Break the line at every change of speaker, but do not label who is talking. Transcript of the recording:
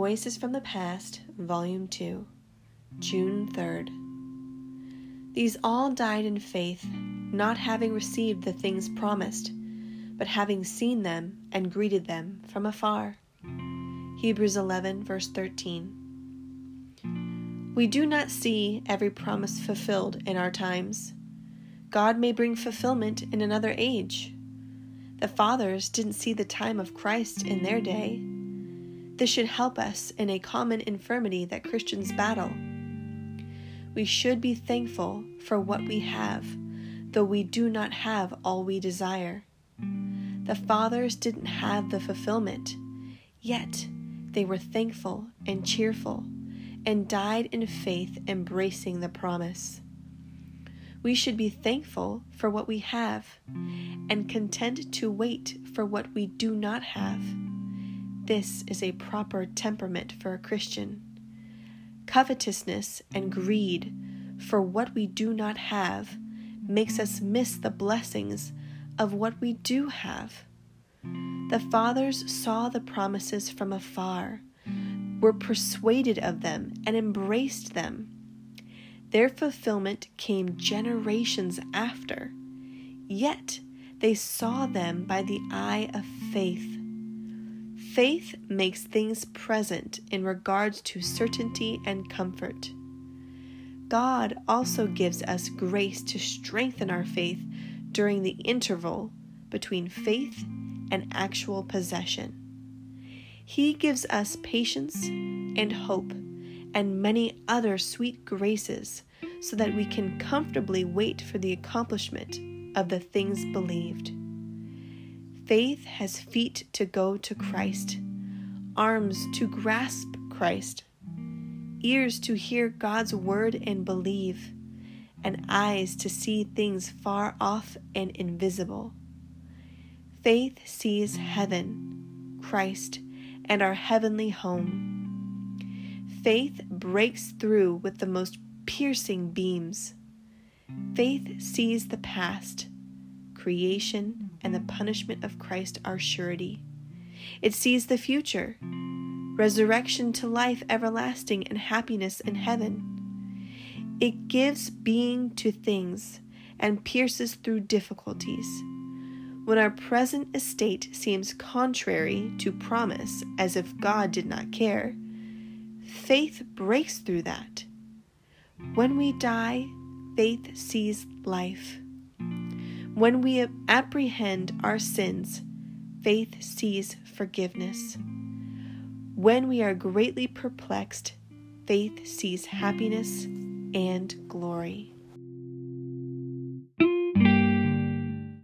Voices from the Past, Volume 2, June 3rd. These all died in faith, not having received the things promised, but having seen them and greeted them from afar. Hebrews 11, verse 13. We do not see every promise fulfilled in our times. God may bring fulfillment in another age. The fathers didn't see the time of Christ in their day this should help us in a common infirmity that Christians battle. We should be thankful for what we have, though we do not have all we desire. The fathers didn't have the fulfillment, yet they were thankful and cheerful and died in faith, embracing the promise. We should be thankful for what we have and content to wait for what we do not have. This is a proper temperament for a Christian. Covetousness and greed for what we do not have makes us miss the blessings of what we do have. The fathers saw the promises from afar, were persuaded of them, and embraced them. Their fulfillment came generations after, yet they saw them by the eye of faith. Faith makes things present in regards to certainty and comfort. God also gives us grace to strengthen our faith during the interval between faith and actual possession. He gives us patience and hope and many other sweet graces so that we can comfortably wait for the accomplishment of the things believed. Faith has feet to go to Christ, arms to grasp Christ, ears to hear God's word and believe, and eyes to see things far off and invisible. Faith sees heaven, Christ, and our heavenly home. Faith breaks through with the most piercing beams. Faith sees the past, creation, and the punishment of Christ our surety. It sees the future, resurrection to life everlasting and happiness in heaven. It gives being to things and pierces through difficulties. When our present estate seems contrary to promise, as if God did not care, faith breaks through that. When we die, faith sees life. When we apprehend our sins, faith sees forgiveness. When we are greatly perplexed, faith sees happiness and glory.